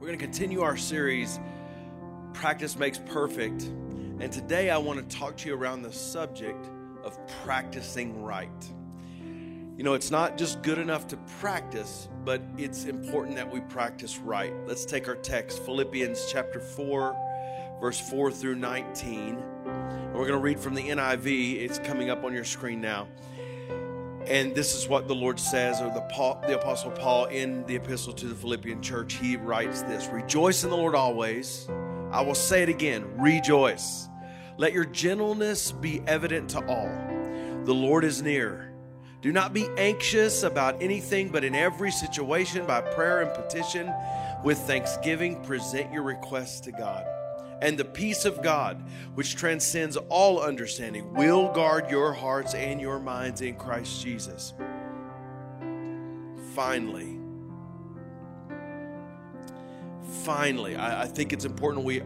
We're going to continue our series, Practice Makes Perfect. And today I want to talk to you around the subject of practicing right. You know, it's not just good enough to practice, but it's important that we practice right. Let's take our text, Philippians chapter 4, verse 4 through 19. And we're going to read from the NIV. It's coming up on your screen now. And this is what the Lord says, or the, Paul, the Apostle Paul in the epistle to the Philippian church. He writes this Rejoice in the Lord always. I will say it again rejoice. Let your gentleness be evident to all. The Lord is near. Do not be anxious about anything, but in every situation, by prayer and petition, with thanksgiving, present your requests to God and the peace of God, which transcends all understanding, will guard your hearts and your minds in Christ Jesus. Finally, finally, I, I, think it's important we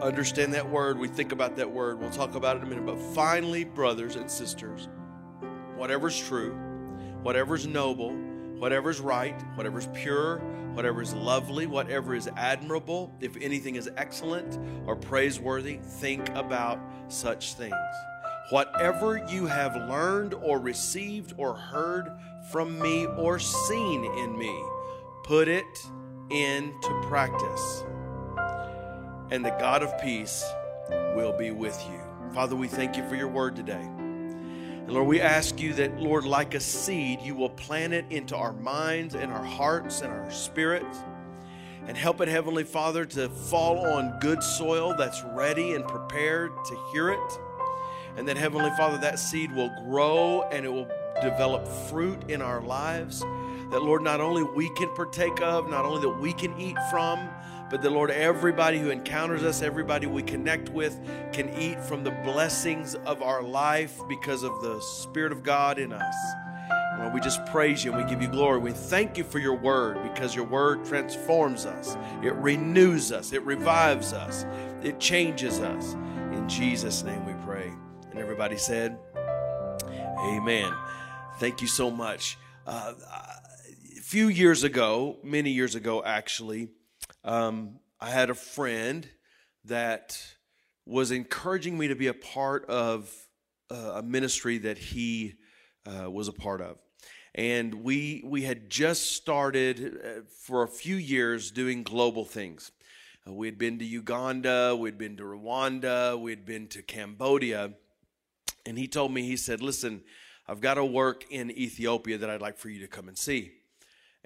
understand that word, we think about that word. We'll talk about it in a minute. But finally, brothers and sisters, whatever's true, whatever's noble, whatever's right, whatever's pure, whatever is lovely, whatever is admirable, if anything is excellent or praiseworthy, think about such things. Whatever you have learned or received or heard from me or seen in me, put it into practice. And the God of peace will be with you. Father, we thank you for your word today. And Lord, we ask you that, Lord, like a seed, you will plant it into our minds and our hearts and our spirits. And help it, Heavenly Father, to fall on good soil that's ready and prepared to hear it. And that, Heavenly Father, that seed will grow and it will develop fruit in our lives. That, Lord, not only we can partake of, not only that we can eat from, but the Lord, everybody who encounters us, everybody we connect with, can eat from the blessings of our life because of the Spirit of God in us. Lord, we just praise you and we give you glory. We thank you for your word because your word transforms us, it renews us, it revives us, it changes us. In Jesus' name we pray. And everybody said, Amen. Thank you so much. Uh, a few years ago, many years ago actually, um, I had a friend that was encouraging me to be a part of uh, a ministry that he uh, was a part of. And we, we had just started uh, for a few years doing global things. Uh, we had been to Uganda, we'd been to Rwanda, we'd been to Cambodia. And he told me, he said, Listen, I've got a work in Ethiopia that I'd like for you to come and see.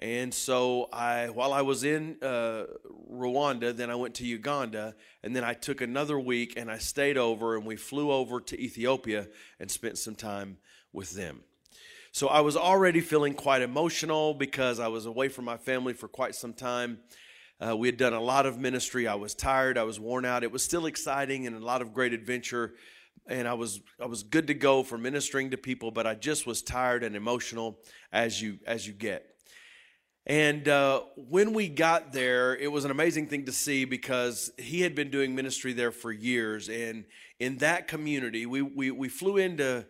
And so I, while I was in uh, Rwanda, then I went to Uganda, and then I took another week and I stayed over, and we flew over to Ethiopia and spent some time with them. So I was already feeling quite emotional because I was away from my family for quite some time. Uh, we had done a lot of ministry. I was tired. I was worn out. It was still exciting and a lot of great adventure, and I was I was good to go for ministering to people, but I just was tired and emotional as you as you get. And uh, when we got there, it was an amazing thing to see because he had been doing ministry there for years. And in that community, we, we, we flew into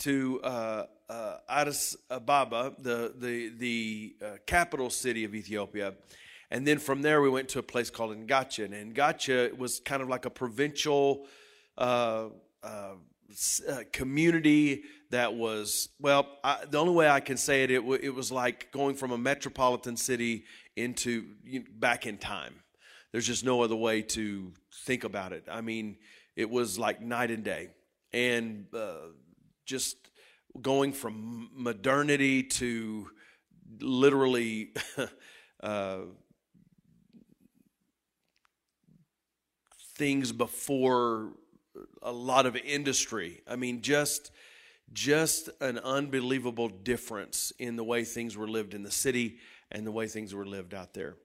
to uh, uh, Addis Ababa, the, the, the uh, capital city of Ethiopia. And then from there, we went to a place called Ngacha. And Ngacha was kind of like a provincial uh, uh, community that was well I, the only way i can say it it, it was like going from a metropolitan city into you know, back in time. There's just no other way to think about it. I mean it was like night and day. And uh, just going from modernity to literally uh, things before a lot of industry. I mean just just an unbelievable difference in the way things were lived in the city and the way things were lived out there.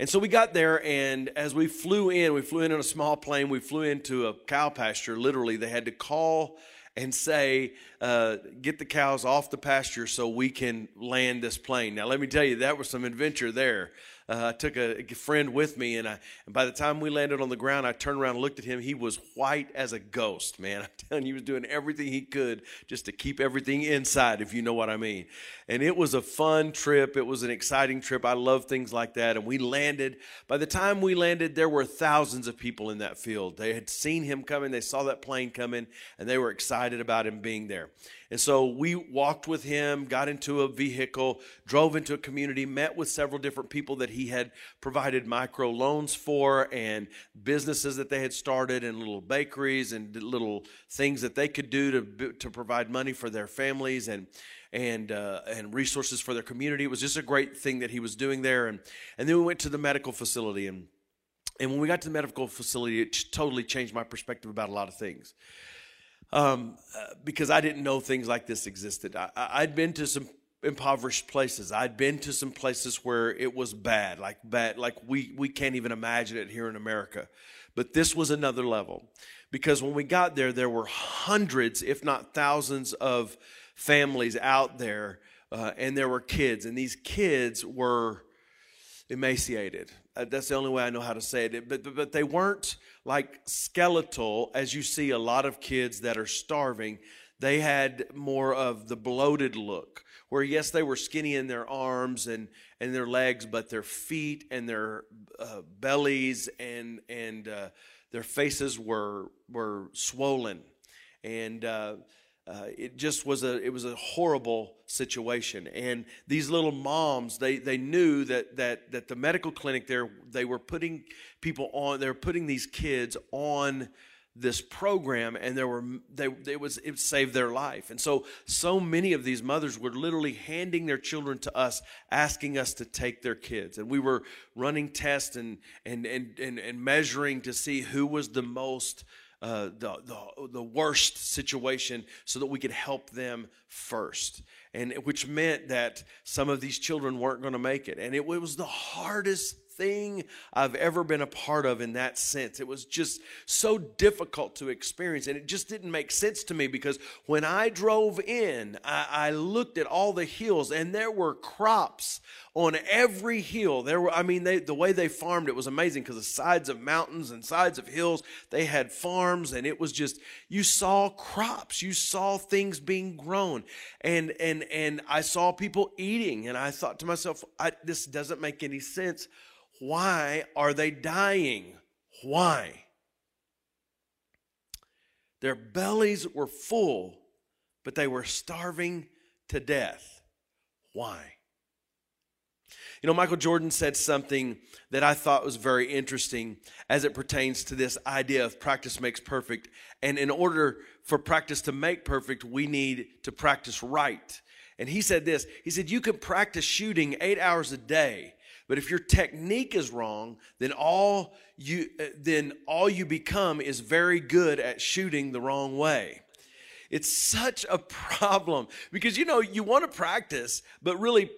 And so we got there, and as we flew in, we flew in on a small plane. We flew into a cow pasture. Literally, they had to call and say, uh, "Get the cows off the pasture so we can land this plane." Now, let me tell you, that was some adventure there. Uh, I took a, friend with me, and, I, and by the time we landed on the ground, I turned around and looked at him. He was white as a ghost, man. I'm telling you, he was doing everything he could just to keep everything inside, if you know what I mean. And it was a fun trip. It was an exciting trip. I love things like that. And we landed. By the time we landed, there were thousands of people in that field. They had seen him coming, they saw that plane coming, and they were excited about him being there. And so we walked with him, got into a vehicle, drove into a community, met with several different people that he had provided micro loans for and businesses that they had started and little bakeries and little things that they could do to, to provide money for their families and and uh, and resources for their community. It was just a great thing that he was doing there. And and then we went to the medical facility and and when we got to the medical facility, it totally changed my perspective about a lot of things um, uh, because I didn't know things like this existed. I, I'd been to some impoverished places. I'd been to some places where it was bad, like bad, like we we can't even imagine it here in America. But this was another level because when we got there, there were hundreds, if not thousands, of families out there, uh, and there were kids, and these kids were emaciated. Uh, that's the only way I know how to say it. But, but, but they weren't like skeletal, as you see a lot of kids that are starving. They had more of the bloated look, where yes, they were skinny in their arms and, and their legs, but their feet and their uh, bellies and, and uh, their faces were, were swollen. And uh, uh, it just was a it was a horrible situation. And these little moms they they knew that that that the medical clinic there they were putting people on they were putting these kids on this program and there were they it was it saved their life. And so so many of these mothers were literally handing their children to us asking us to take their kids. And we were running tests and and and and, and measuring to see who was the most uh, the, the, the worst situation so that we could help them first. And which meant that some of these children weren't going to make it. And it, it was the hardest thing I've ever been a part of in that sense. It was just so difficult to experience. And it just didn't make sense to me because when I drove in, I, I looked at all the hills and there were crops on every hill. There were, I mean, they, the way they farmed it was amazing because the sides of mountains and sides of hills, they had farms and it was just, you saw crops, you saw things being grown. And, and, and I saw people eating and I thought to myself, this doesn't make any sense why are they dying? Why? Their bellies were full, but they were starving to death. Why? You know, Michael Jordan said something that I thought was very interesting as it pertains to this idea of practice makes perfect. And in order for practice to make perfect, we need to practice right. And he said this He said, You can practice shooting eight hours a day, but if your technique is wrong, then all you uh, then all you become is very good at shooting the wrong way. It's such a problem because you know you want to practice, but really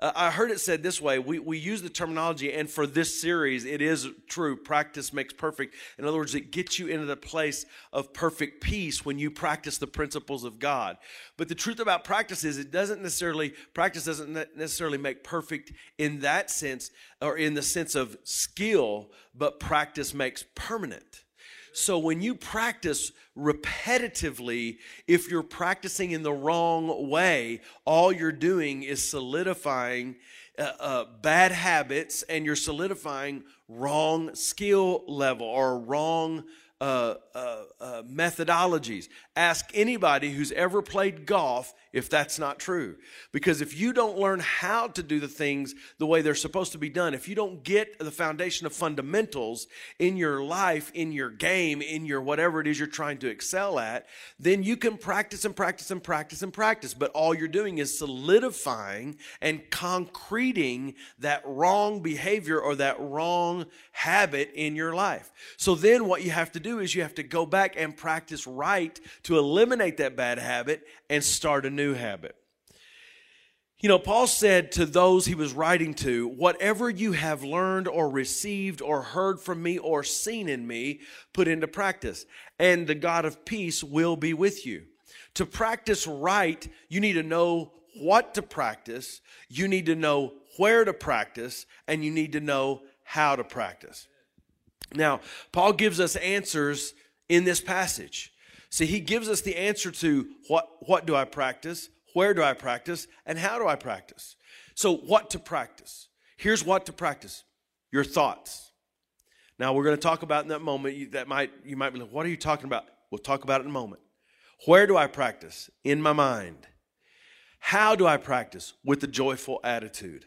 uh, I heard it said this way. We, we use the terminology, and for this series, it is true. Practice makes perfect. In other words, it gets you into the place of perfect peace when you practice the principles of God. But the truth about practice is it doesn't necessarily, practice doesn't necessarily make perfect in that sense, or in the sense of skill, but practice makes permanent. So when you practice repetitively, if you're practicing in the wrong way, all you're doing is solidifying uh, uh, bad habits and you're solidifying wrong skill level or wrong uh, uh, uh, methodologies. Ask anybody who's ever played golf if that's not true. Because if you don't learn how to do the things the way they're supposed to be done, if you don't get the foundation of fundamentals in your life, in your game, in your whatever it is you're trying to excel at, then you can practice and practice and practice and practice. But all you're doing is solidifying and concreting that wrong behavior or that wrong habit in your life. So then what you have to do is you have to go back and practice right to eliminate that bad habit and start a new habit. You know, Paul said to those he was writing to, whatever you have learned or received or heard from me or seen in me, put into practice, and the God of peace will be with you. To practice right, you need to know what to practice, you need to know where to practice, and you need to know how to practice. Now, Paul gives us answers in this passage. See, he gives us the answer to what, what do I practice, where do I practice, and how do I practice. So, what to practice? Here's what to practice your thoughts. Now, we're going to talk about in that moment that might you might be like, what are you talking about? We'll talk about it in a moment. Where do I practice? In my mind. How do I practice? With a joyful attitude.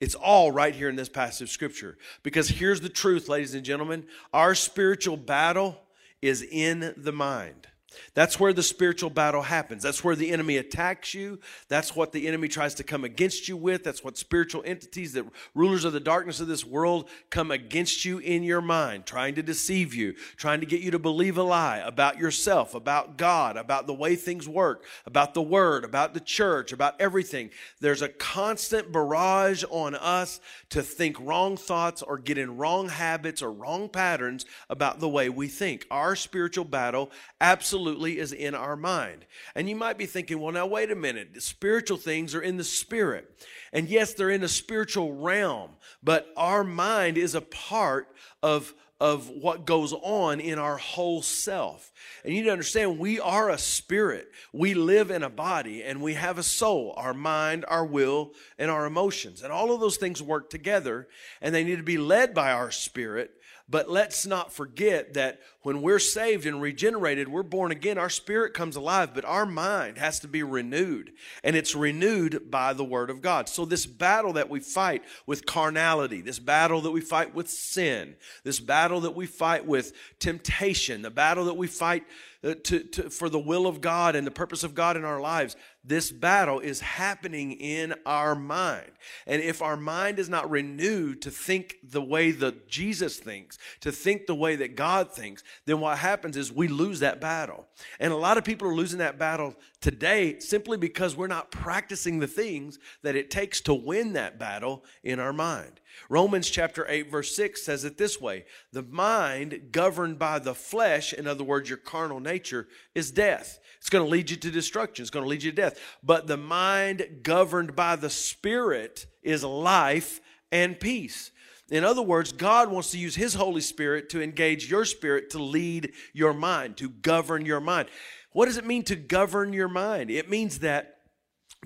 It's all right here in this passage of scripture. Because here's the truth, ladies and gentlemen our spiritual battle is in the mind. That's where the spiritual battle happens. That's where the enemy attacks you. That's what the enemy tries to come against you with. That's what spiritual entities, the rulers of the darkness of this world, come against you in your mind, trying to deceive you, trying to get you to believe a lie about yourself, about God, about the way things work, about the word, about the church, about everything. There's a constant barrage on us to think wrong thoughts or get in wrong habits or wrong patterns about the way we think. Our spiritual battle absolutely absolutely is in our mind. And you might be thinking, well, now wait a minute. The spiritual things are in the spirit. And yes, they're in a spiritual realm, but our mind is a part of of what goes on in our whole self. And you need to understand we are a spirit. We live in a body and we have a soul, our mind, our will, and our emotions. And all of those things work together and they need to be led by our spirit but let's not forget that when we're saved and regenerated, we're born again, our spirit comes alive, but our mind has to be renewed. And it's renewed by the Word of God. So, this battle that we fight with carnality, this battle that we fight with sin, this battle that we fight with temptation, the battle that we fight uh, to, to, for the will of God and the purpose of God in our lives, this battle is happening in our mind. And if our mind is not renewed to think the way that Jesus thinks, to think the way that God thinks, then what happens is we lose that battle. And a lot of people are losing that battle today simply because we're not practicing the things that it takes to win that battle in our mind. Romans chapter 8, verse 6 says it this way The mind governed by the flesh, in other words, your carnal nature, is death. It's going to lead you to destruction, it's going to lead you to death. But the mind governed by the Spirit is life and peace. In other words, God wants to use His Holy Spirit to engage your spirit to lead your mind, to govern your mind. What does it mean to govern your mind? It means that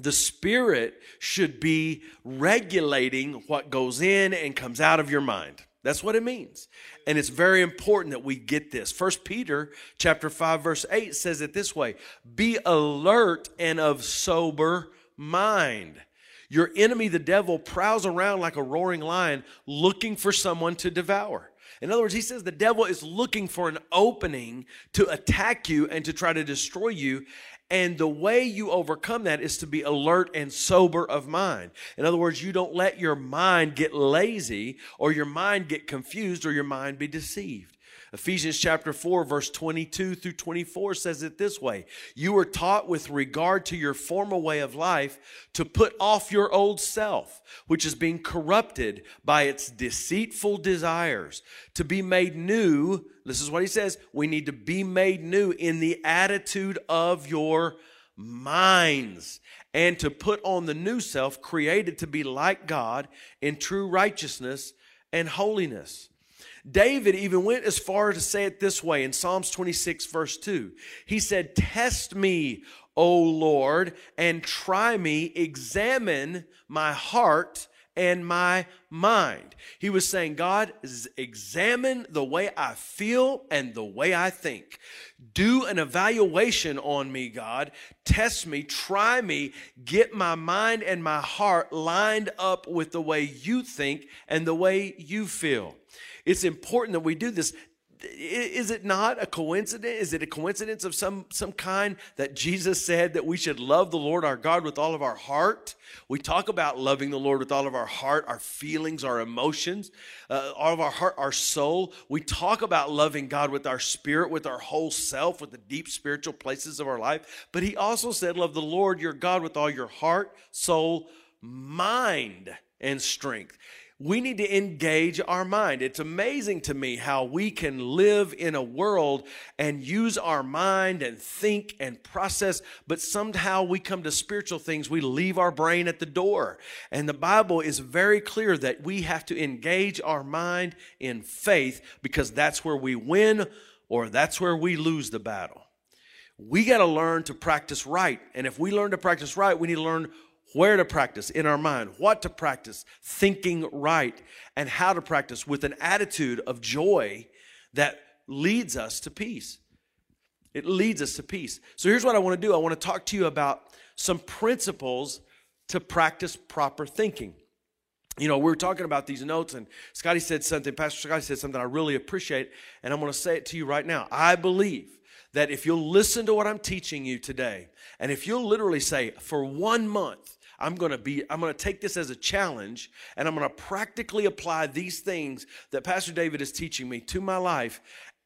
the spirit should be regulating what goes in and comes out of your mind that's what it means. And it's very important that we get this. First peter chapter 5 verse 8 says it this way be alert and of sober mind. Your enemy the devil prowls around like a roaring lion looking for someone to devour. In other words, he says the devil is looking for an opening to attack you and to try to destroy you. And the way you overcome that is to be alert and sober of mind. In other words, you don't let your mind get lazy or your mind get confused or your mind be deceived. Ephesians chapter 4, verse 22 through 24 says it this way You were taught with regard to your former way of life to put off your old self, which is being corrupted by its deceitful desires, to be made new. This is what he says we need to be made new in the attitude of your minds and to put on the new self created to be like God in true righteousness and holiness. David even went as far as to say it this way in Psalms 26, verse 2. He said, Test me, O Lord, and try me, examine my heart and my mind. He was saying, God, examine the way I feel and the way I think. Do an evaluation on me, God. Test me, try me, get my mind and my heart lined up with the way you think and the way you feel. It's important that we do this. Is it not a coincidence? Is it a coincidence of some, some kind that Jesus said that we should love the Lord our God with all of our heart? We talk about loving the Lord with all of our heart, our feelings, our emotions, uh, all of our heart, our soul. We talk about loving God with our spirit, with our whole self, with the deep spiritual places of our life. But he also said, Love the Lord your God with all your heart, soul, mind, and strength. We need to engage our mind. It's amazing to me how we can live in a world and use our mind and think and process, but somehow we come to spiritual things, we leave our brain at the door. And the Bible is very clear that we have to engage our mind in faith because that's where we win or that's where we lose the battle. We got to learn to practice right. And if we learn to practice right, we need to learn where to practice in our mind, what to practice, thinking right, and how to practice with an attitude of joy that leads us to peace. It leads us to peace. So here's what I want to do I want to talk to you about some principles to practice proper thinking. You know, we are talking about these notes, and Scotty said something, Pastor Scotty said something I really appreciate, and I'm going to say it to you right now. I believe that if you'll listen to what I'm teaching you today, and if you'll literally say, for one month, I'm going to be I'm going to take this as a challenge and I'm going to practically apply these things that Pastor David is teaching me to my life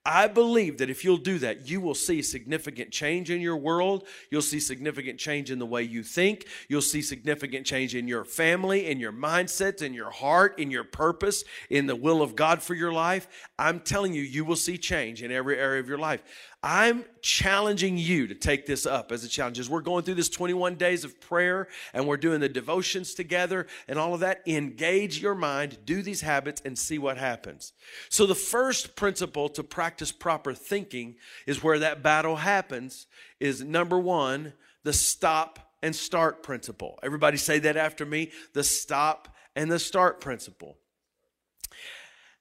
I believe that if you'll do that, you will see significant change in your world. You'll see significant change in the way you think. You'll see significant change in your family, in your mindsets, in your heart, in your purpose, in the will of God for your life. I'm telling you, you will see change in every area of your life. I'm challenging you to take this up as a challenge. As we're going through this 21 days of prayer and we're doing the devotions together and all of that, engage your mind, do these habits, and see what happens. So, the first principle to practice proper thinking is where that battle happens, is number one, the stop and start principle. Everybody say that after me the stop and the start principle.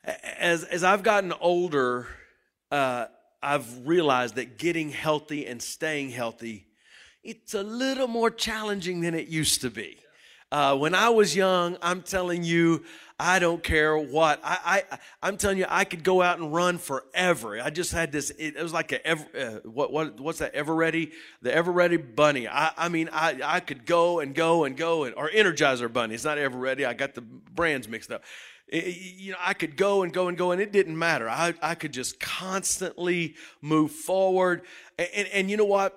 As, as I've gotten older, uh, I've realized that getting healthy and staying healthy, it's a little more challenging than it used to be. Uh, when I was young, I'm telling you, I don't care what. I, I, I'm telling you, I could go out and run forever. I just had this, it, it was like a, ever, uh, what, what, what's that, Eveready? The Eveready Bunny. I, I mean, I, I could go and go and go, and, or Energizer Bunny. It's not Eveready. I got the brands mixed up you know, I could go and go and go, and it didn't matter. I, I could just constantly move forward. And, and, and you know what?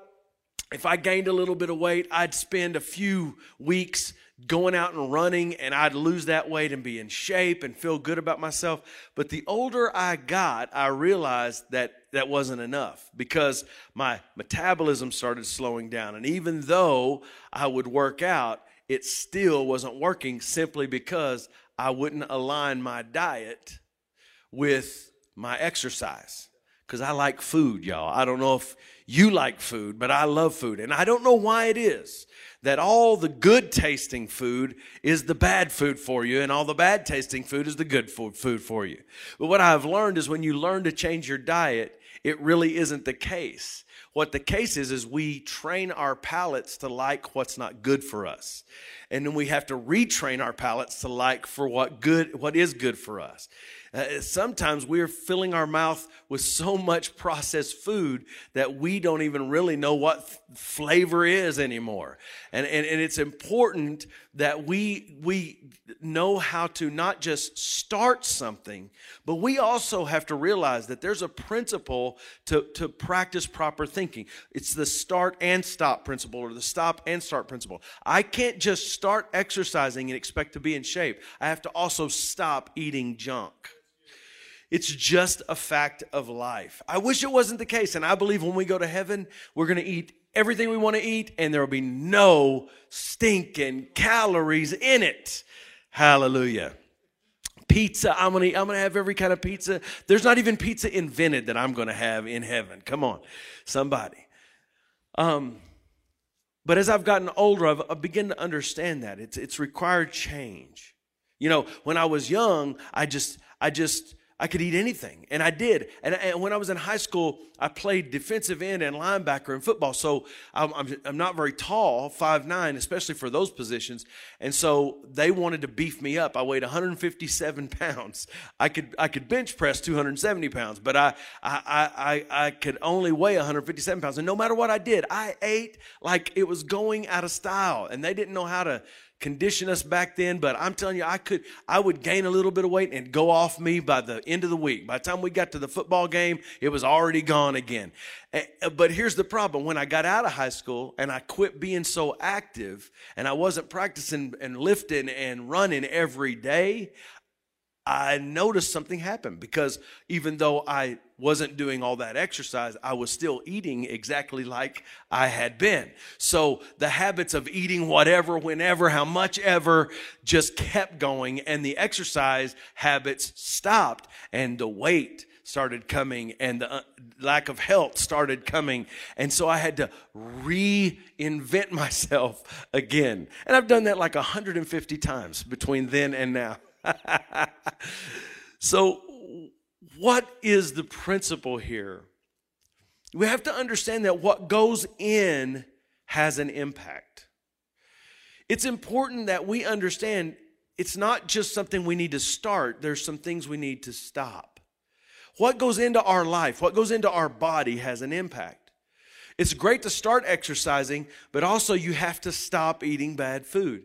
If I gained a little bit of weight, I'd spend a few weeks going out and running, and I'd lose that weight and be in shape and feel good about myself. But the older I got, I realized that that wasn't enough because my metabolism started slowing down. And even though I would work out, it still wasn't working simply because I wouldn't align my diet with my exercise because I like food, y'all. I don't know if you like food, but I love food. And I don't know why it is that all the good tasting food is the bad food for you, and all the bad tasting food is the good food for you. But what I've learned is when you learn to change your diet, it really isn't the case. What the case is, is we train our palates to like what's not good for us and then we have to retrain our palates to like for what good what is good for us. Uh, sometimes we're filling our mouth with so much processed food that we don't even really know what f- flavor is anymore. And, and and it's important that we we know how to not just start something but we also have to realize that there's a principle to to practice proper thinking. It's the start and stop principle or the stop and start principle. I can't just start exercising and expect to be in shape, I have to also stop eating junk. It's just a fact of life. I wish it wasn't the case. And I believe when we go to heaven, we're going to eat everything we want to eat and there will be no stinking calories in it. Hallelujah. Pizza, I'm gonna, I'm gonna have every kind of pizza. There's not even pizza invented that I'm gonna have in heaven. Come on, somebody. Um, but as I've gotten older, I've, I've begun to understand that it's it's required change. You know, when I was young, I just I just I could eat anything, and I did. And, and, when I was in high school, I played defensive end and linebacker in football. So I'm, I'm, I'm not very tall, five nine, especially for those positions. And so they wanted to beef me up. I weighed 157 pounds. I could I could bench press 270 pounds, but I I I, I could only weigh 157 pounds. And no matter what I did, I ate like it was going out of style, and they didn't know how to condition us back then, but I'm telling you, I could, I would gain a little bit of weight and go off me by the end of the week. By the time we got to the football game, it was already gone again. But here's the problem. When I got out of high school and I quit being so active and I wasn't practicing and lifting and running every day, I noticed something happen because even though I wasn't doing all that exercise, I was still eating exactly like I had been. So the habits of eating whatever, whenever, how much ever just kept going and the exercise habits stopped and the weight started coming and the uh, lack of health started coming. And so I had to reinvent myself again. And I've done that like 150 times between then and now. so, what is the principle here? We have to understand that what goes in has an impact. It's important that we understand it's not just something we need to start, there's some things we need to stop. What goes into our life, what goes into our body has an impact. It's great to start exercising, but also you have to stop eating bad food.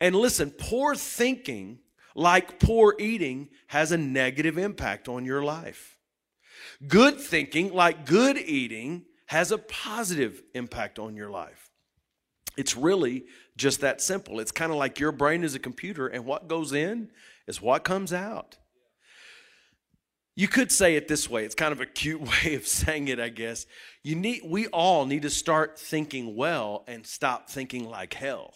And listen, poor thinking like poor eating, has a negative impact on your life. Good thinking, like good eating, has a positive impact on your life. It's really just that simple. It's kind of like your brain is a computer, and what goes in is what comes out. You could say it this way. It's kind of a cute way of saying it, I guess. You need we all need to start thinking well and stop thinking like hell.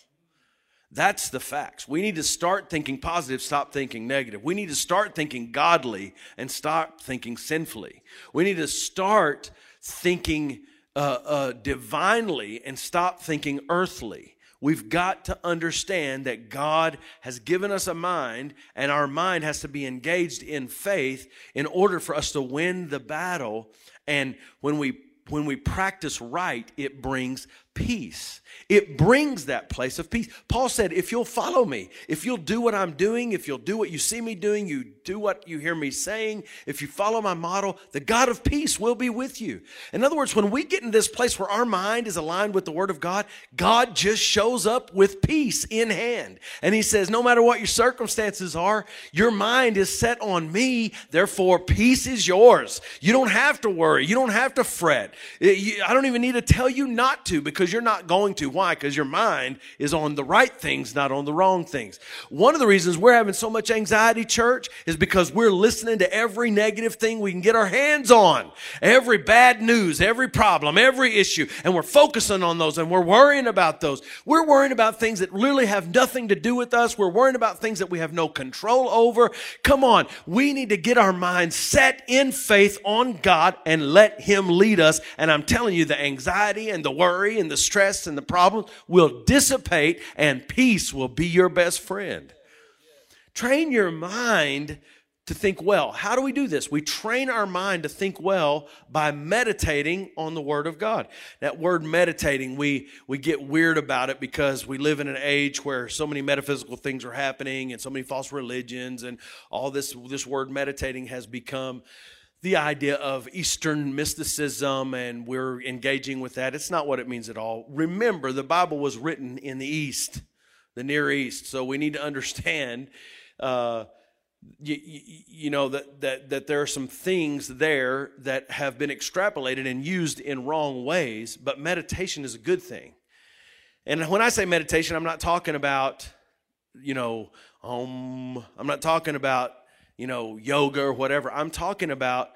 That's the facts. We need to start thinking positive, stop thinking negative. We need to start thinking godly and stop thinking sinfully. We need to start thinking uh, uh, divinely and stop thinking earthly. We've got to understand that God has given us a mind, and our mind has to be engaged in faith in order for us to win the battle. And when we when we practice right, it brings peace. It brings that place of peace. Paul said, if you'll follow me, if you'll do what I'm doing, if you'll do what you see me doing, you do what you hear me saying, if you follow my model, the God of peace will be with you. In other words, when we get in this place where our mind is aligned with the word of God, God just shows up with peace in hand. And he says, no matter what your circumstances are, your mind is set on me. Therefore, peace is yours. You don't have to worry. You don't have to fret. I don't even need to tell you not to because because you're not going to. Why? Because your mind is on the right things, not on the wrong things. One of the reasons we're having so much anxiety, church, is because we're listening to every negative thing we can get our hands on. Every bad news, every problem, every issue. And we're focusing on those and we're worrying about those. We're worrying about things that literally have nothing to do with us. We're worrying about things that we have no control over. Come on. We need to get our minds set in faith on God and let Him lead us. And I'm telling you, the anxiety and the worry and the stress and the problems will dissipate and peace will be your best friend. Train your mind to think well. How do we do this? We train our mind to think well by meditating on the Word of God. That word meditating, we, we get weird about it because we live in an age where so many metaphysical things are happening and so many false religions and all this, this word meditating has become the idea of Eastern mysticism and we're engaging with that. It's not what it means at all. Remember, the Bible was written in the East, the Near East. So we need to understand, uh, you, you, know, that, that, that there are some things there that have been extrapolated and used in wrong ways, but meditation is a good thing. And when I say meditation, I'm not talking about, you know, um, I'm not talking about you know, yoga or whatever. I'm talking about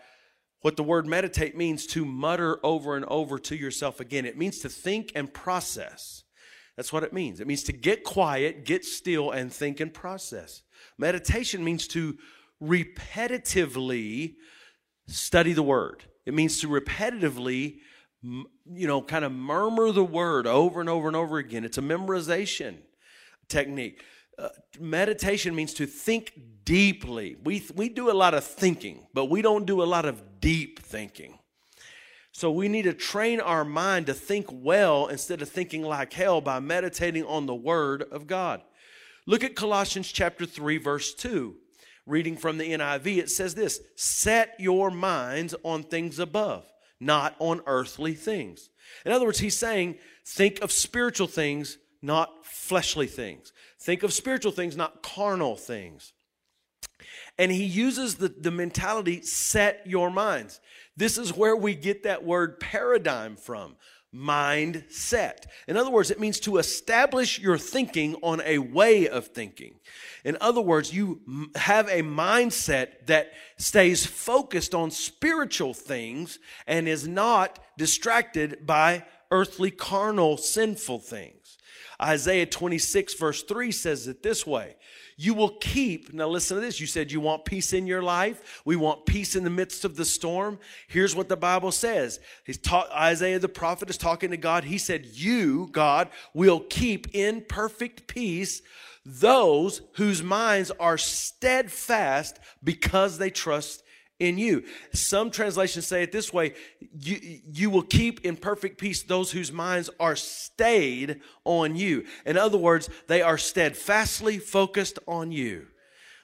what the word meditate means to mutter over and over to yourself again. It means to think and process. That's what it means. It means to get quiet, get still, and think and process. Meditation means to repetitively study the word. It means to repetitively, you know, kind of murmur the word over and over and over again. It's a memorization technique. Uh, meditation means to think deeply. We, we do a lot of thinking, but we don't do a lot of deep thinking. So we need to train our mind to think well instead of thinking like hell by meditating on the Word of God. Look at Colossians chapter 3, verse 2. Reading from the NIV, it says this Set your minds on things above, not on earthly things. In other words, he's saying, think of spiritual things, not fleshly things. Think of spiritual things, not carnal things. And he uses the, the mentality, set your minds. This is where we get that word paradigm from. mind set. In other words, it means to establish your thinking on a way of thinking. In other words, you have a mindset that stays focused on spiritual things and is not distracted by earthly, carnal, sinful things. Isaiah 26, verse 3 says it this way you will keep. Now, listen to this. You said you want peace in your life. We want peace in the midst of the storm. Here's what the Bible says. He's taught, Isaiah the prophet is talking to God. He said, You, God, will keep in perfect peace those whose minds are steadfast because they trust in you. Some translations say it this way you, you will keep in perfect peace those whose minds are stayed on you. In other words, they are steadfastly focused on you.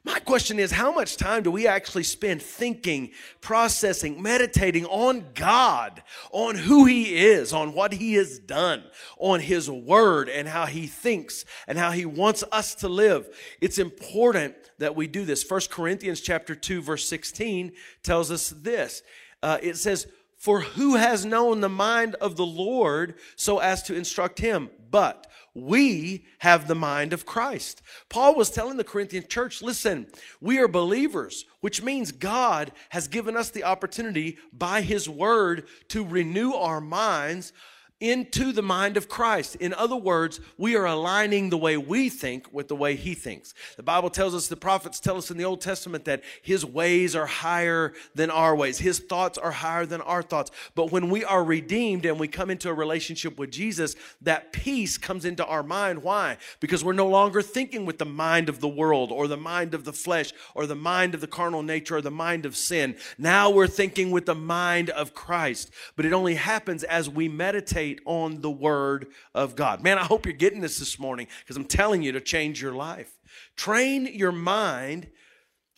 My question is, how much time do we actually spend thinking, processing, meditating on God, on who He is, on what He has done, on His Word, and how He thinks and how He wants us to live? It's important that we do this. First Corinthians chapter 2, verse 16 tells us this. Uh, it says, For who has known the mind of the Lord so as to instruct him? But we have the mind of Christ. Paul was telling the Corinthian church, listen, we are believers, which means God has given us the opportunity by his word to renew our minds into the mind of Christ. In other words, we are aligning the way we think with the way he thinks. The Bible tells us, the prophets tell us in the Old Testament that his ways are higher than our ways. His thoughts are higher than our thoughts. But when we are redeemed and we come into a relationship with Jesus, that peace comes into our mind. Why? Because we're no longer thinking with the mind of the world or the mind of the flesh or the mind of the carnal nature or the mind of sin. Now we're thinking with the mind of Christ. But it only happens as we meditate meditate on the Word of God. Man, I hope you're getting this this morning because I'm telling you to change your life. Train your mind.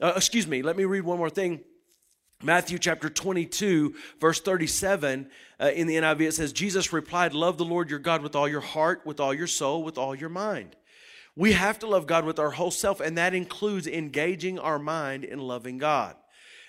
Uh, excuse me, let me read one more thing. Matthew chapter 22, verse 37, uh, in the NIV, it says, Jesus replied, Love the Lord your God with all your heart, with all your soul, with all your mind. We have to love God with our whole self, and that includes engaging our mind in loving God.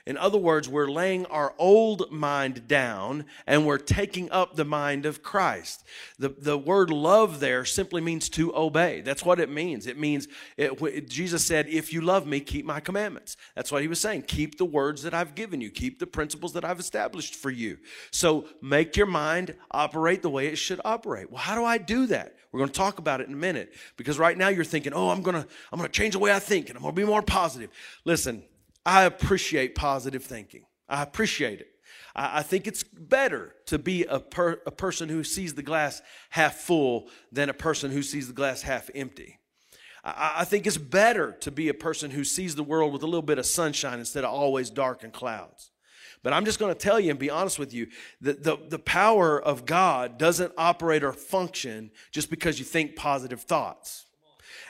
In other words, we're laying our old mind down and we're taking up the mind of Christ. The, the word love there simply means to obey. That's what it means. It means, it, Jesus said, If you love me, keep my commandments. That's what he was saying. Keep the words that I've given you, keep the principles that I've established for you. So make your mind operate the way it should operate. Well, how do I do that? We're going to talk about it in a minute because right now you're thinking, oh, I'm going to, I'm going to change the way I think and I'm going to be more positive. Listen, I appreciate positive thinking. I appreciate it. I, I think it's better to be a, per, a person who sees the glass half full than a person who sees the glass half empty. I, I think it's better to be a person who sees the world with a little bit of sunshine instead of always dark and clouds. But I'm just going to tell you and be honest with you that the, the power of God doesn't operate or function just because you think positive thoughts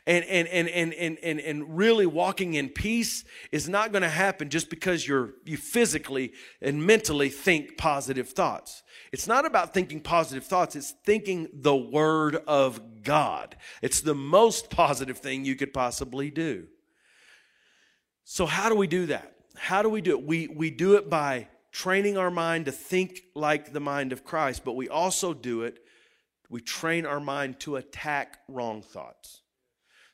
and and and and and and, and really walking in peace is not going to happen just because you're you physically and mentally think positive thoughts. It's not about thinking positive thoughts it's thinking the word of god. It's the most positive thing you could possibly do. So how do we do that? How do we do it? We we do it by training our mind to think like the mind of christ but we also do it we train our mind to attack wrong thoughts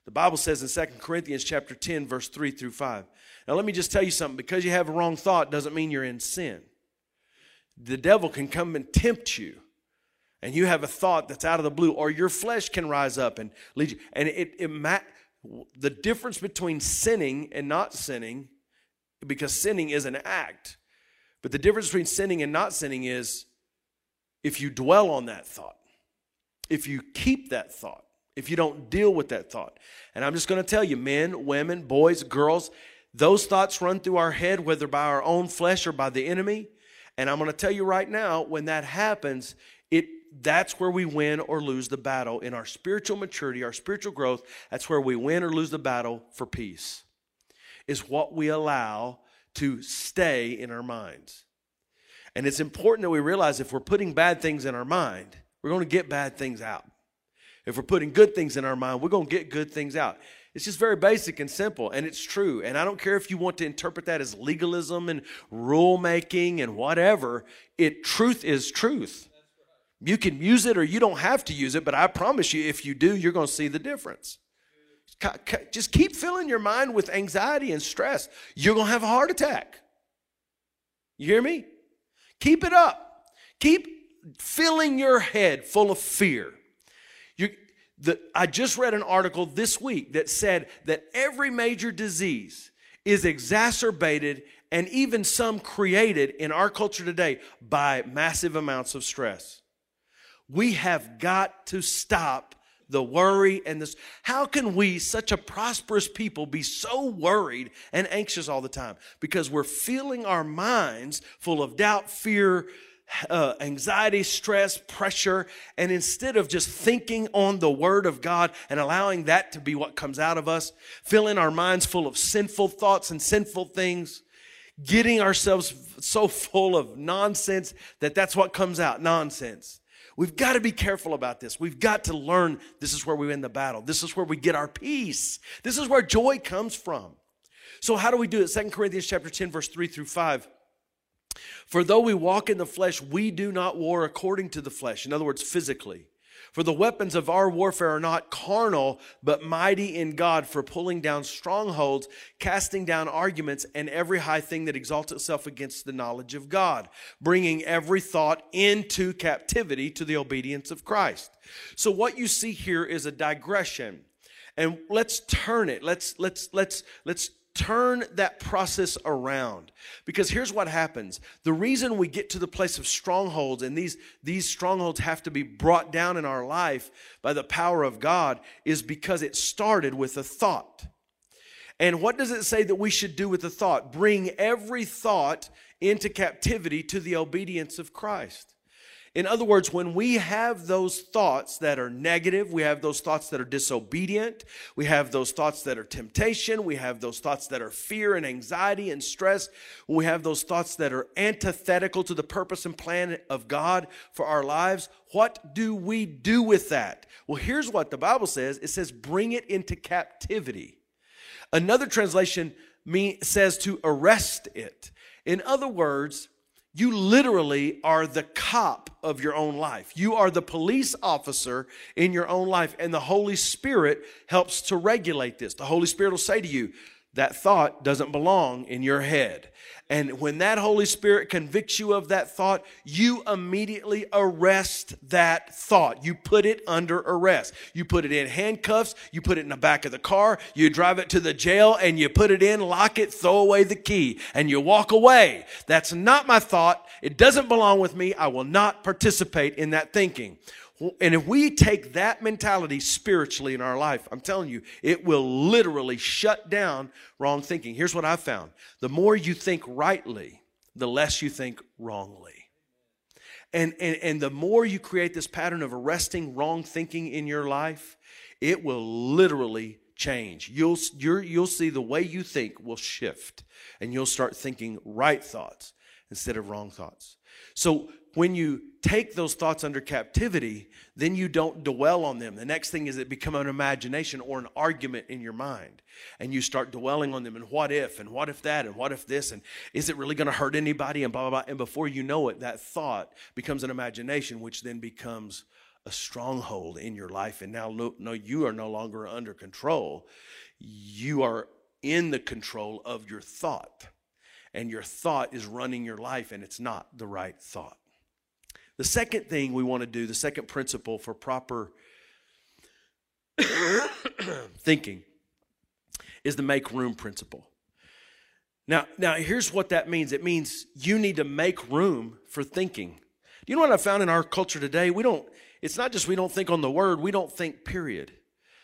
the Bible says in 2 Corinthians chapter 10 verse 3 through 5. Now let me just tell you something because you have a wrong thought doesn't mean you're in sin. The devil can come and tempt you and you have a thought that's out of the blue or your flesh can rise up and lead you and it, it ma- the difference between sinning and not sinning because sinning is an act but the difference between sinning and not sinning is if you dwell on that thought if you keep that thought if you don't deal with that thought. And I'm just going to tell you, men, women, boys, girls, those thoughts run through our head, whether by our own flesh or by the enemy. And I'm going to tell you right now, when that happens, it that's where we win or lose the battle in our spiritual maturity, our spiritual growth. That's where we win or lose the battle for peace. Is what we allow to stay in our minds. And it's important that we realize if we're putting bad things in our mind, we're going to get bad things out. If we're putting good things in our mind, we're going to get good things out. It's just very basic and simple, and it's true. And I don't care if you want to interpret that as legalism and rule making and whatever. It truth is truth. You can use it or you don't have to use it, but I promise you, if you do, you're going to see the difference. Just keep filling your mind with anxiety and stress. You're going to have a heart attack. You hear me? Keep it up. Keep filling your head full of fear. The, I just read an article this week that said that every major disease is exacerbated and even some created in our culture today by massive amounts of stress. We have got to stop the worry and this. How can we, such a prosperous people, be so worried and anxious all the time? Because we're filling our minds full of doubt, fear, uh, anxiety, stress, pressure, and instead of just thinking on the Word of God and allowing that to be what comes out of us, filling our minds full of sinful thoughts and sinful things, getting ourselves so full of nonsense that that's what comes out nonsense. We've got to be careful about this. We've got to learn this is where we win the battle. This is where we get our peace. This is where joy comes from. So how do we do it? Second Corinthians chapter 10 verse 3 through 5. For though we walk in the flesh, we do not war according to the flesh. In other words, physically. For the weapons of our warfare are not carnal, but mighty in God for pulling down strongholds, casting down arguments, and every high thing that exalts itself against the knowledge of God, bringing every thought into captivity to the obedience of Christ. So what you see here is a digression. And let's turn it. Let's let's let's let's turn that process around. Because here's what happens. The reason we get to the place of strongholds and these these strongholds have to be brought down in our life by the power of god is because it started with a thought. And what does it say that we should do with the thought? Bring every thought into captivity to the obedience of christ in other words, when we have those thoughts that are negative, we have those thoughts that are disobedient, we have those thoughts that are temptation, we have those thoughts that are fear and anxiety and stress, we have those thoughts that are antithetical to the purpose and plan of God for our lives, what do we do with that? Well, here's what the Bible says it says, bring it into captivity. Another translation says to arrest it. In other words, you literally are the cop of your own life. You are the police officer in your own life, and the Holy Spirit helps to regulate this. The Holy Spirit will say to you, that thought doesn't belong in your head. And when that Holy Spirit convicts you of that thought, you immediately arrest that thought. You put it under arrest. You put it in handcuffs, you put it in the back of the car, you drive it to the jail, and you put it in, lock it, throw away the key, and you walk away. That's not my thought. It doesn't belong with me. I will not participate in that thinking. And if we take that mentality spiritually in our life, I'm telling you, it will literally shut down wrong thinking. Here's what I've found the more you think rightly, the less you think wrongly. And, and, and the more you create this pattern of arresting wrong thinking in your life, it will literally change. You'll, you'll see the way you think will shift, and you'll start thinking right thoughts instead of wrong thoughts. So when you take those thoughts under captivity, then you don't dwell on them. The next thing is it become an imagination or an argument in your mind. And you start dwelling on them and what if and what if that and what if this and is it really going to hurt anybody and blah, blah, blah. And before you know it, that thought becomes an imagination, which then becomes a stronghold in your life. And now, no, you are no longer under control. You are in the control of your thought. And your thought is running your life, and it's not the right thought. The second thing we want to do, the second principle for proper thinking, is the make room principle. Now, now here's what that means. It means you need to make room for thinking. Do you know what I found in our culture today? We don't, it's not just we don't think on the word, we don't think, period.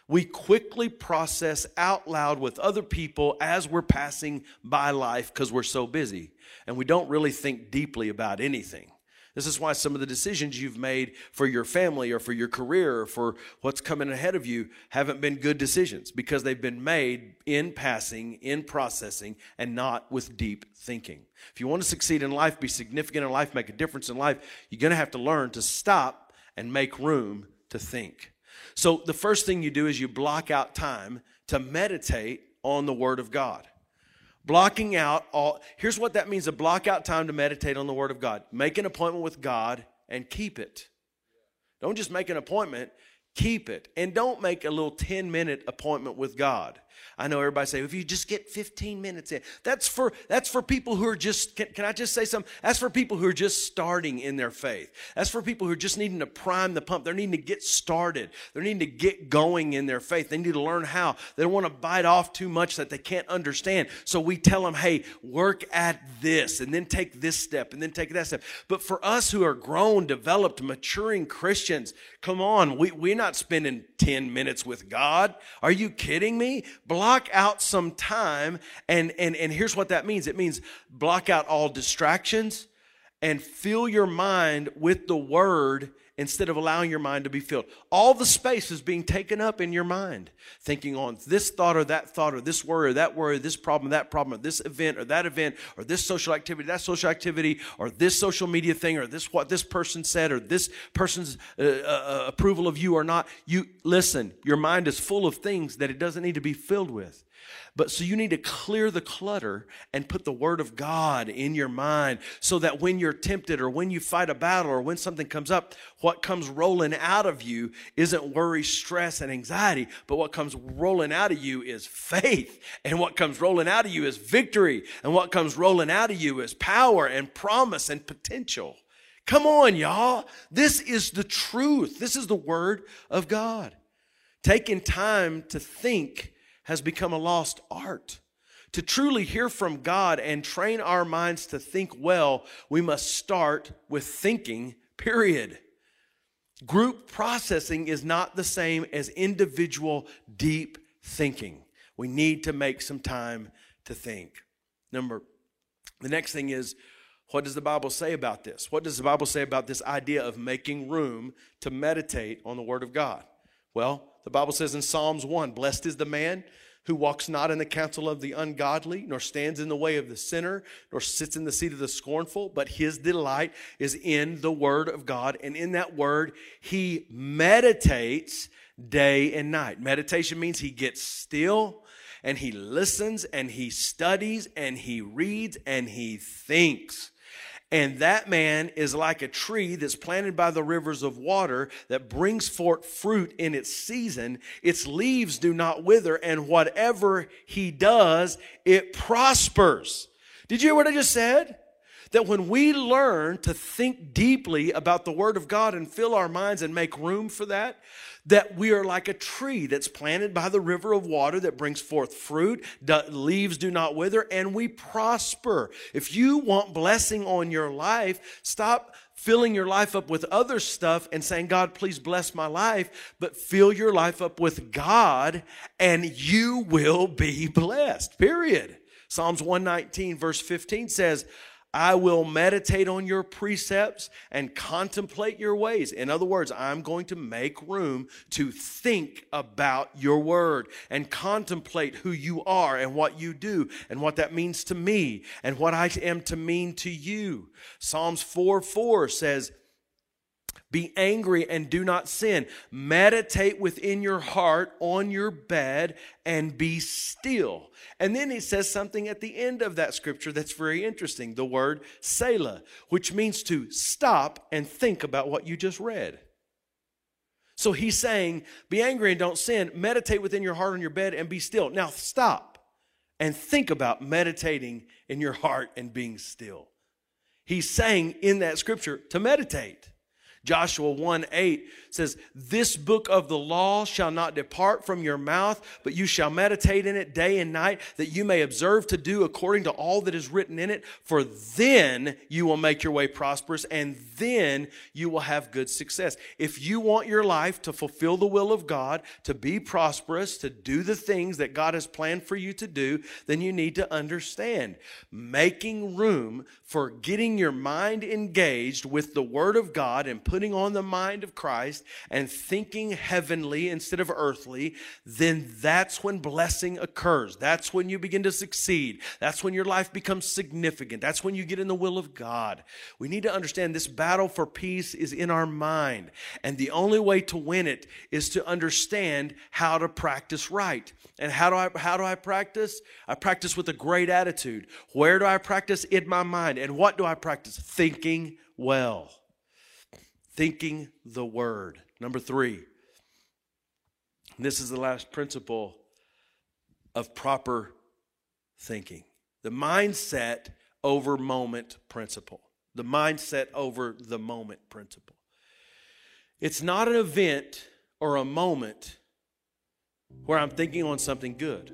We quickly process out loud with other people as we're passing by life because we're so busy. And we don't really think deeply about anything. This is why some of the decisions you've made for your family or for your career or for what's coming ahead of you haven't been good decisions because they've been made in passing, in processing, and not with deep thinking. If you want to succeed in life, be significant in life, make a difference in life, you're going to have to learn to stop and make room to think. So the first thing you do is you block out time to meditate on the Word of God. Blocking out all, here's what that means to block out time to meditate on the Word of God. Make an appointment with God and keep it. Don't just make an appointment, keep it. And don't make a little 10 minute appointment with God. I know everybody say, if you just get 15 minutes in, that's for, that's for people who are just, can, can I just say something? That's for people who are just starting in their faith. That's for people who are just needing to prime the pump. They're needing to get started. They're needing to get going in their faith. They need to learn how. They don't want to bite off too much that they can't understand. So we tell them, hey, work at this and then take this step and then take that step. But for us who are grown, developed, maturing Christians, come on, we, we're not spending 10 minutes with God. Are you kidding me? Block out some time. And, and, and here's what that means it means block out all distractions and fill your mind with the word instead of allowing your mind to be filled. All the space is being taken up in your mind, thinking on this thought or that thought or this worry or that worry, this problem, that problem, or this event or that event, or this social activity, that social activity, or this social media thing, or this what this person said, or this person's uh, uh, uh approval of you or not. You listen, your mind is full of things that it doesn't need to be filled with. But so you need to clear the clutter and put the word of God in your mind so that when you're tempted or when you fight a battle or when something comes up, what comes rolling out of you isn't worry, stress, and anxiety, but what comes rolling out of you is faith. And what comes rolling out of you is victory. And what comes rolling out of you is power and promise and potential. Come on, y'all. This is the truth. This is the word of God. Taking time to think has become a lost art. To truly hear from God and train our minds to think well, we must start with thinking, period. Group processing is not the same as individual deep thinking. We need to make some time to think. Number, the next thing is, what does the Bible say about this? What does the Bible say about this idea of making room to meditate on the Word of God? Well, the Bible says in Psalms 1 Blessed is the man who walks not in the counsel of the ungodly, nor stands in the way of the sinner, nor sits in the seat of the scornful, but his delight is in the Word of God. And in that Word, he meditates day and night. Meditation means he gets still and he listens and he studies and he reads and he thinks. And that man is like a tree that's planted by the rivers of water that brings forth fruit in its season. Its leaves do not wither, and whatever he does, it prospers. Did you hear what I just said? That when we learn to think deeply about the Word of God and fill our minds and make room for that, that we are like a tree that's planted by the river of water that brings forth fruit, leaves do not wither, and we prosper. If you want blessing on your life, stop filling your life up with other stuff and saying, God, please bless my life, but fill your life up with God and you will be blessed. Period. Psalms 119, verse 15 says, I will meditate on your precepts and contemplate your ways. In other words, I'm going to make room to think about your word and contemplate who you are and what you do and what that means to me and what I am to mean to you. Psalms 4 4 says, be angry and do not sin. Meditate within your heart on your bed and be still. And then he says something at the end of that scripture that's very interesting the word Selah, which means to stop and think about what you just read. So he's saying, be angry and don't sin. Meditate within your heart on your bed and be still. Now stop and think about meditating in your heart and being still. He's saying in that scripture to meditate. Joshua 1 8 says, This book of the law shall not depart from your mouth, but you shall meditate in it day and night, that you may observe to do according to all that is written in it. For then you will make your way prosperous, and then you will have good success. If you want your life to fulfill the will of God, to be prosperous, to do the things that God has planned for you to do, then you need to understand making room for getting your mind engaged with the Word of God and putting on the mind of Christ and thinking heavenly instead of earthly, then that's when blessing occurs. That's when you begin to succeed. That's when your life becomes significant. That's when you get in the will of God. We need to understand this battle for peace is in our mind. And the only way to win it is to understand how to practice right. And how do I how do I practice? I practice with a great attitude. Where do I practice? In my mind. And what do I practice? Thinking well. Thinking the word. Number three, this is the last principle of proper thinking the mindset over moment principle. The mindset over the moment principle. It's not an event or a moment where I'm thinking on something good.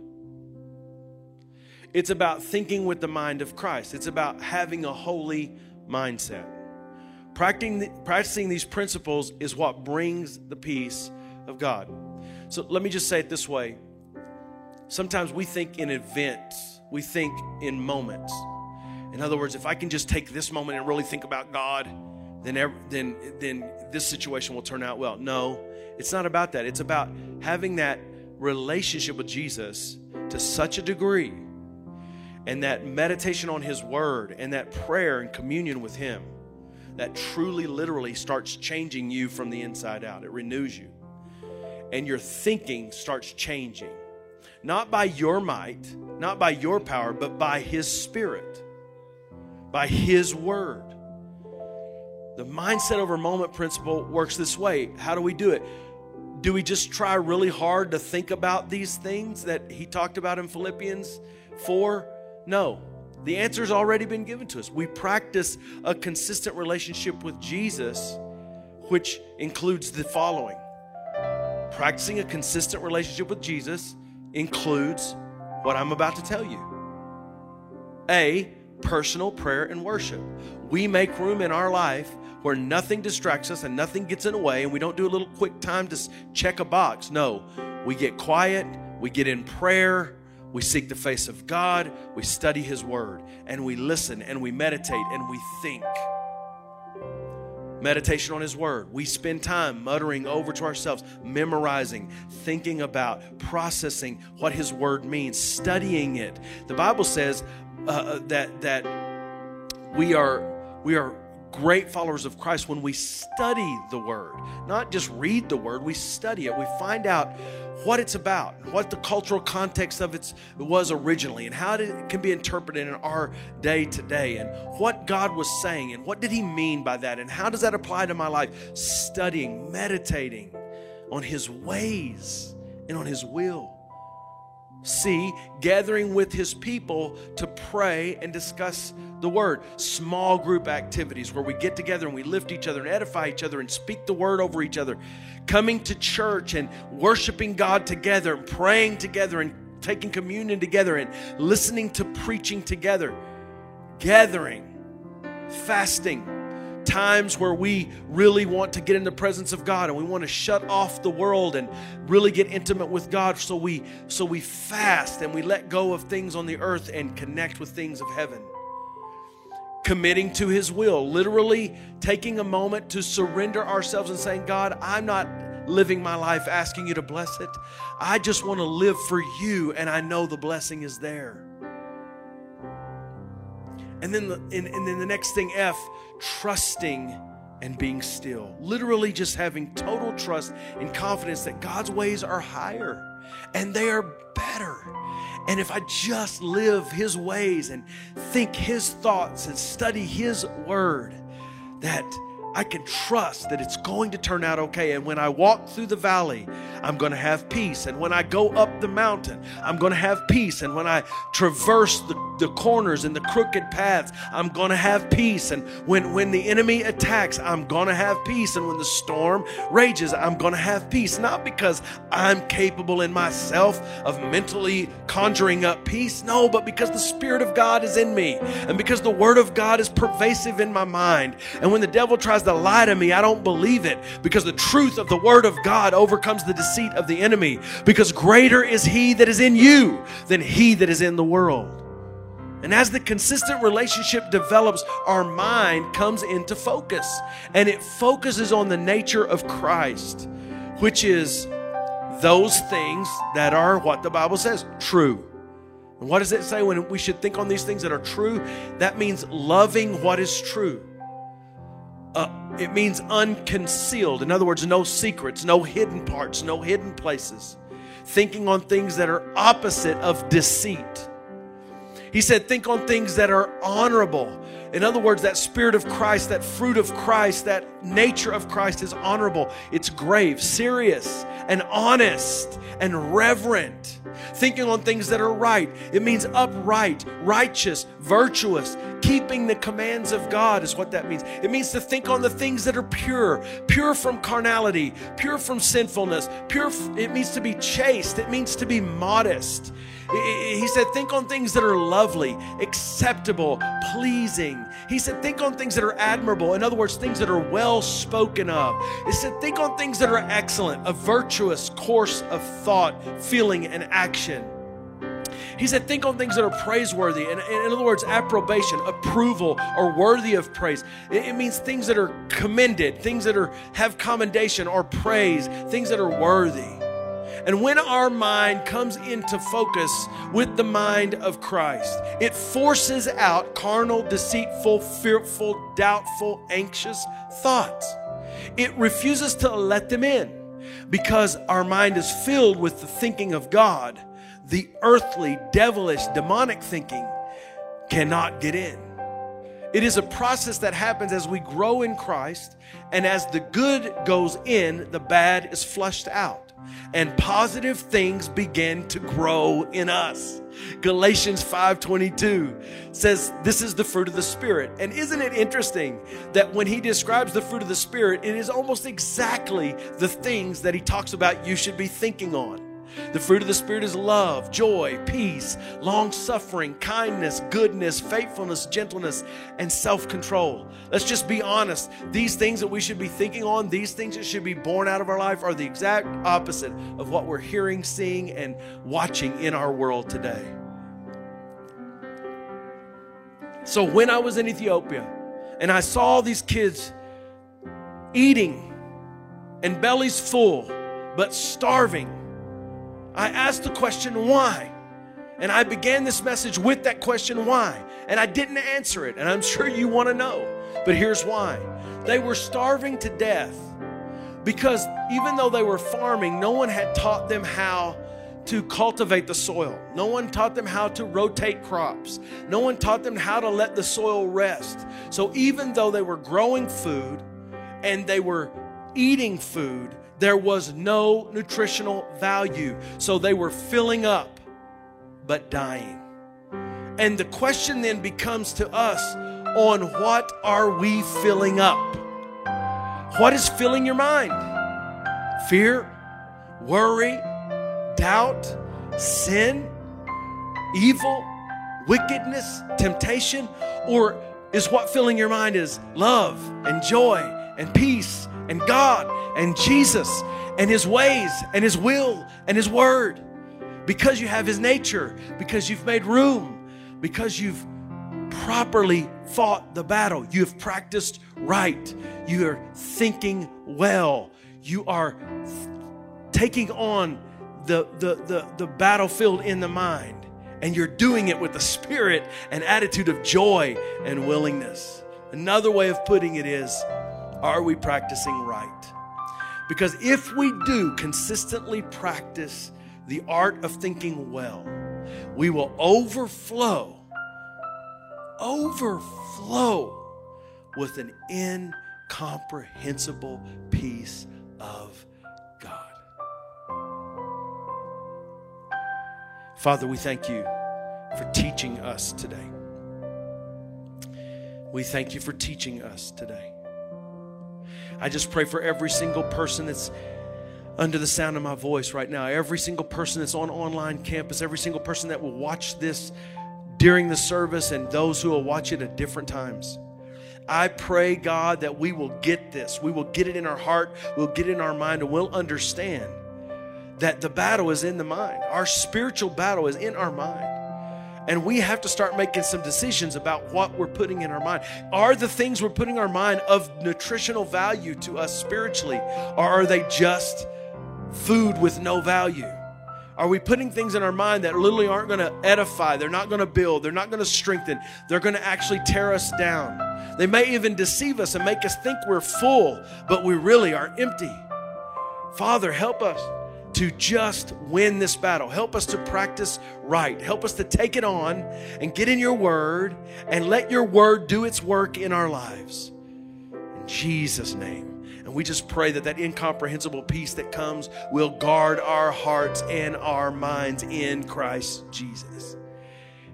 It's about thinking with the mind of Christ. It's about having a holy mindset. Practicing, practicing these principles is what brings the peace of God. So let me just say it this way. Sometimes we think in events, we think in moments. In other words, if I can just take this moment and really think about God, then, then, then this situation will turn out well. No, it's not about that. It's about having that relationship with Jesus to such a degree and that meditation on His Word and that prayer and communion with Him that truly, literally starts changing you from the inside out. It renews you. And your thinking starts changing. Not by your might, not by your power, but by His Spirit, by His Word. The mindset over moment principle works this way. How do we do it? Do we just try really hard to think about these things that he talked about in Philippians 4? No. The answer has already been given to us. We practice a consistent relationship with Jesus, which includes the following practicing a consistent relationship with Jesus includes what I'm about to tell you. A, personal prayer and worship. We make room in our life where nothing distracts us and nothing gets in the way, and we don't do a little quick time to check a box. No, we get quiet, we get in prayer, we seek the face of God, we study His Word, and we listen and we meditate and we think. Meditation on His Word. We spend time muttering over to ourselves, memorizing, thinking about, processing what His Word means, studying it. The Bible says uh, uh that that we are we are great followers of Christ when we study the Word, not just read the Word, we study it. We find out what it's about, what the cultural context of it was originally, and how it can be interpreted in our day to day, and what God was saying, and what did He mean by that, and how does that apply to my life? Studying, meditating on His ways and on His will. C, gathering with his people to pray and discuss the word. Small group activities where we get together and we lift each other and edify each other and speak the word over each other. Coming to church and worshiping God together and praying together and taking communion together and listening to preaching together. Gathering, fasting times where we really want to get in the presence of God and we want to shut off the world and really get intimate with God. So we so we fast and we let go of things on the earth and connect with things of heaven. Committing to his will literally taking a moment to surrender ourselves and saying God I'm not living my life asking you to bless it. I just want to live for you and I know the blessing is there and then the, and, and then the next thing F trusting and being still. Literally, just having total trust and confidence that God's ways are higher and they are better. And if I just live His ways and think His thoughts and study His word, that I can trust that it's going to turn out okay. And when I walk through the valley, I'm going to have peace. And when I go up the mountain, I'm going to have peace. And when I traverse the, the corners and the crooked paths, I'm going to have peace. And when, when the enemy attacks, I'm going to have peace. And when the storm rages, I'm going to have peace. Not because I'm capable in myself of mentally conjuring up peace, no, but because the Spirit of God is in me and because the Word of God is pervasive in my mind. And when the devil tries tries to lie to me, I don't believe it because the truth of the Word of God overcomes the deceit of the enemy. Because greater is He that is in you than He that is in the world. And as the consistent relationship develops, our mind comes into focus and it focuses on the nature of Christ, which is those things that are what the Bible says true. And what does it say when we should think on these things that are true? That means loving what is true uh, it means unconcealed. In other words, no secrets, no hidden parts, no hidden places. Thinking on things that are opposite of deceit. He said, Think on things that are honorable. In other words, that spirit of Christ, that fruit of Christ, that nature of Christ is honorable. It's grave, serious, and honest, and reverent. Thinking on things that are right. It means upright, righteous, virtuous. Keeping the commands of God is what that means. It means to think on the things that are pure, pure from carnality, pure from sinfulness, pure. It means to be chaste. It means to be modest. He said, Think on things that are lovely, acceptable, pleasing. He said, Think on things that are admirable. In other words, things that are well spoken of. He said, Think on things that are excellent, a virtuous course of thought, feeling, and action. He said, think on things that are praiseworthy. And, in other words, approbation, approval, or worthy of praise. It, it, means things that are commended, things that are have commendation or praise, things that are worthy. And when our mind comes into focus with the mind of Christ, it forces out carnal, deceitful, fearful, doubtful, anxious thoughts. It refuses to let them in because our mind is filled with the thinking of God. The earthly, devilish, demonic thinking cannot get in. It is a process that happens as we grow in Christ, and as the good goes in, the bad is flushed out and positive things begin to grow in us. Galatians 5:22 says this is the fruit of the spirit. And isn't it interesting that when he describes the fruit of the spirit, it is almost exactly the things that he talks about you should be thinking on. The fruit of the Spirit is love, joy, peace, long suffering, kindness, goodness, faithfulness, gentleness, and self control. Let's just be honest. These things that we should be thinking on, these things that should be born out of our life, are the exact opposite of what we're hearing, seeing, and watching in our world today. So when I was in Ethiopia and I saw these kids eating and bellies full, but starving I asked the question, why? And I began this message with that question, why? And I didn't answer it. And I'm sure you want to know. But here's why they were starving to death because even though they were farming, no one had taught them how to cultivate the soil. No one taught them how to rotate crops. No one taught them how to let the soil rest. So even though they were growing food and they were eating food, there was no nutritional value. So they were filling up, but dying. And the question then becomes to us on what are we filling up? What is filling your mind? Fear, worry, doubt, sin, evil, wickedness, temptation? Or is what filling your mind is love and joy and peace and God and Jesus and His ways and His will and His word. Because you have His nature, because you've made room, because you've properly fought the battle, you have practiced right, you are thinking well, you are taking on the, the, the, the battlefield in the mind, and you're doing it with a spirit and attitude of joy and willingness. Another way of putting it is, are we practicing right? Because if we do consistently practice the art of thinking well, we will overflow, overflow with an incomprehensible peace of God. Father, we thank you for teaching us today. We thank you for teaching us today. I just pray for every single person that's under the sound of my voice right now, every single person that's on online campus, every single person that will watch this during the service, and those who will watch it at different times. I pray, God, that we will get this. We will get it in our heart, we'll get it in our mind, and we'll understand that the battle is in the mind. Our spiritual battle is in our mind. And we have to start making some decisions about what we're putting in our mind. Are the things we're putting in our mind of nutritional value to us spiritually, or are they just food with no value? Are we putting things in our mind that literally aren't going to edify? They're not going to build. They're not going to strengthen. They're going to actually tear us down. They may even deceive us and make us think we're full, but we really are empty. Father, help us to just win this battle. Help us to practice right. Help us to take it on and get in your word and let your word do its work in our lives. In Jesus' name. And we just pray that that incomprehensible peace that comes will guard our hearts and our minds in Christ Jesus.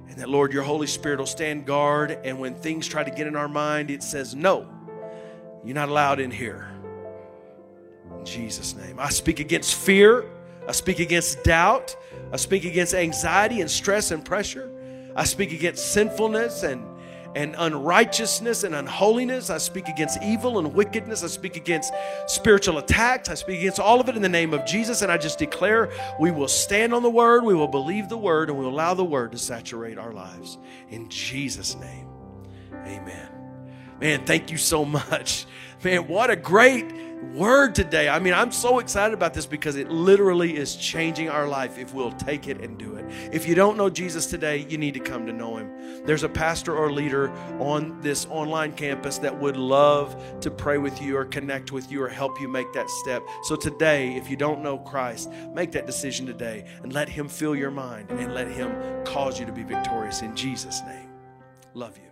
And that, Lord, your Holy Spirit will stand guard. And when things try to get in our mind, it says, No, you're not allowed in here. Jesus' name. I speak against fear. I speak against doubt. I speak against anxiety and stress and pressure. I speak against sinfulness and, and unrighteousness and unholiness. I speak against evil and wickedness. I speak against spiritual attacks. I speak against all of it in the name of Jesus. And I just declare we will stand on the word, we will believe the word, and we will allow the word to saturate our lives. In Jesus' name, amen. Man, thank you so much. Man, what a great word today. I mean, I'm so excited about this because it literally is changing our life if we'll take it and do it. If you don't know Jesus today, you need to come to know him. There's a pastor or leader on this online campus that would love to pray with you or connect with you or help you make that step. So today, if you don't know Christ, make that decision today and let him fill your mind and let him cause you to be victorious in Jesus' name. Love you.